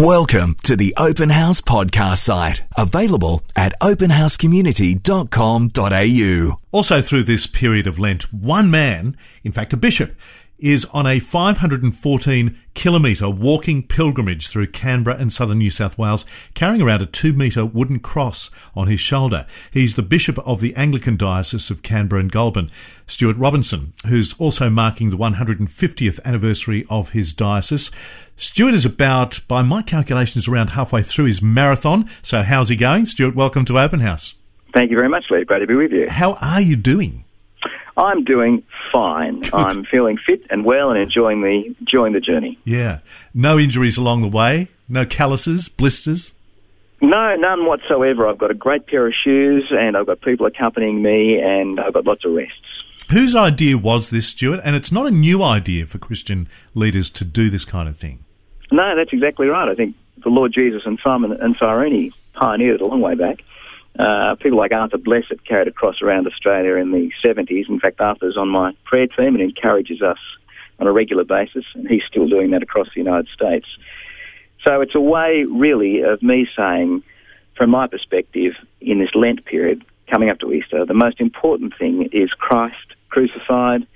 Welcome to the Open House podcast site, available at openhousecommunity.com.au. Also, through this period of Lent, one man, in fact, a bishop, is on a 514 kilometre walking pilgrimage through Canberra and southern New South Wales, carrying around a two metre wooden cross on his shoulder. He's the Bishop of the Anglican Diocese of Canberra and Goulburn, Stuart Robinson, who's also marking the 150th anniversary of his diocese. Stuart is about, by my calculations, around halfway through his marathon. So, how's he going? Stuart, welcome to Open House. Thank you very much, Lee. Great to be with you. How are you doing? I'm doing fine. Good. I'm feeling fit and well and enjoying the enjoying the journey. Yeah. No injuries along the way. No calluses, blisters. No, none whatsoever. I've got a great pair of shoes and I've got people accompanying me and I've got lots of rests. Whose idea was this, Stuart? And it's not a new idea for Christian leaders to do this kind of thing. No, that's exactly right. I think the Lord Jesus and Simon and Cyrene pioneered it a long way back. Uh, people like Arthur Blessitt carried a cross around Australia in the 70s. In fact, Arthur's on my prayer team and encourages us on a regular basis, and he's still doing that across the United States. So it's a way, really, of me saying, from my perspective, in this Lent period coming up to Easter, the most important thing is Christ crucified,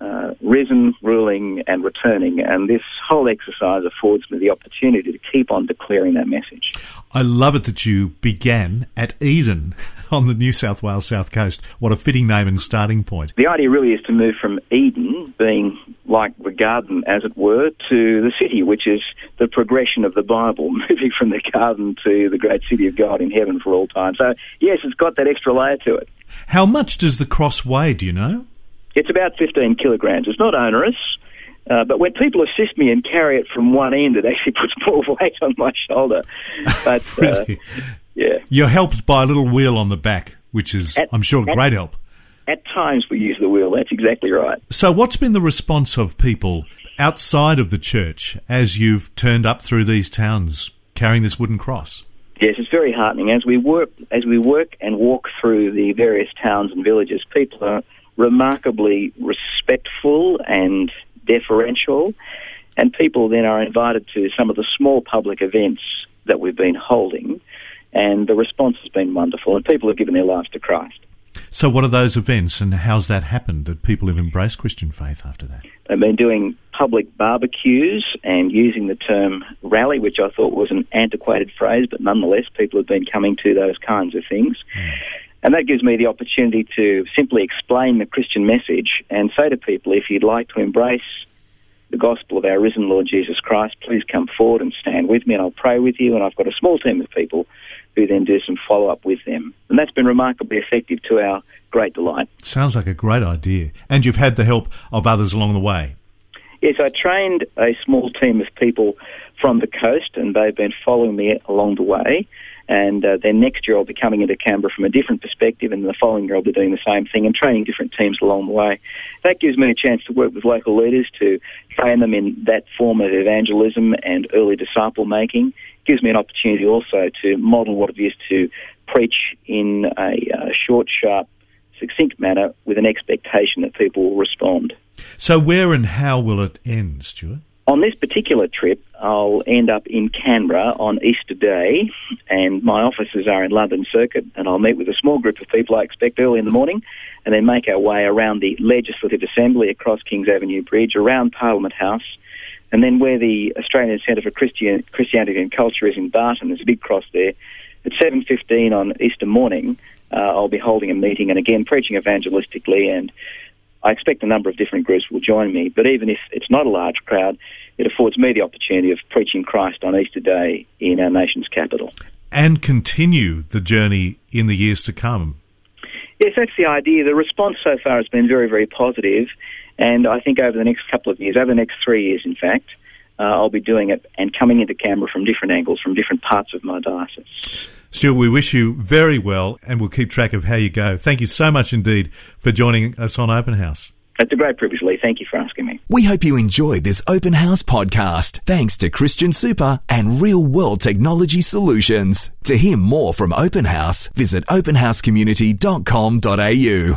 uh, risen, ruling, and returning. And this whole exercise affords me the opportunity to keep on declaring that message. I love it that you began at Eden on the New South Wales south coast. What a fitting name and starting point. The idea really is to move from Eden, being like the garden, as it were, to the city, which is the progression of the Bible, moving from the garden to the great city of God in heaven for all time. So, yes, it's got that extra layer to it. How much does the cross weigh, do you know? It's about 15 kilograms. It's not onerous. Uh, but when people assist me and carry it from one end, it actually puts more weight on my shoulder. But uh, really? uh, yeah, you're helped by a little wheel on the back, which is, at, I'm sure, at, great help. At times we use the wheel. That's exactly right. So, what's been the response of people outside of the church as you've turned up through these towns carrying this wooden cross? Yes, it's very heartening. As we work, as we work and walk through the various towns and villages, people are remarkably respectful and deferential, and people then are invited to some of the small public events that we've been holding, and the response has been wonderful, and people have given their lives to Christ. So, what are those events, and how's that happened? That people have embraced Christian faith after that? They've been doing public barbecues and using the term rally, which I thought was an antiquated phrase, but nonetheless, people have been coming to those kinds of things. Mm. And that gives me the opportunity to simply explain the Christian message and say to people, if you'd like to embrace the gospel of our risen Lord Jesus Christ, please come forward and stand with me and I'll pray with you. And I've got a small team of people who then do some follow up with them. And that's been remarkably effective to our great delight. Sounds like a great idea. And you've had the help of others along the way. Yes, I trained a small team of people from the coast and they've been following me along the way. And uh, then next year I'll be coming into Canberra from a different perspective, and the following year I'll be doing the same thing and training different teams along the way. That gives me a chance to work with local leaders to train them in that form of evangelism and early disciple making. Gives me an opportunity also to model what it is to preach in a uh, short, sharp, succinct manner with an expectation that people will respond. So, where and how will it end, Stuart? On this particular trip, I'll end up in Canberra on Easter Day, and my offices are in London Circuit, and I'll meet with a small group of people I expect early in the morning, and then make our way around the Legislative Assembly across Kings Avenue Bridge, around Parliament House, and then where the Australian Centre for Christian, Christianity and Culture is in Barton, there's a big cross there. At 7.15 on Easter morning, uh, I'll be holding a meeting and again preaching evangelistically and I expect a number of different groups will join me, but even if it's not a large crowd, it affords me the opportunity of preaching Christ on Easter Day in our nation's capital. And continue the journey in the years to come. Yes, that's the idea. The response so far has been very, very positive, and I think over the next couple of years, over the next three years, in fact, uh, I'll be doing it and coming into Canberra from different angles, from different parts of my diocese. Stuart, we wish you very well and we'll keep track of how you go. Thank you so much indeed for joining us on Open House. It's a great privilege, Lee. Thank you for asking me. We hope you enjoyed this Open House podcast thanks to Christian Super and Real World Technology Solutions. To hear more from Open House, visit openhousecommunity.com.au.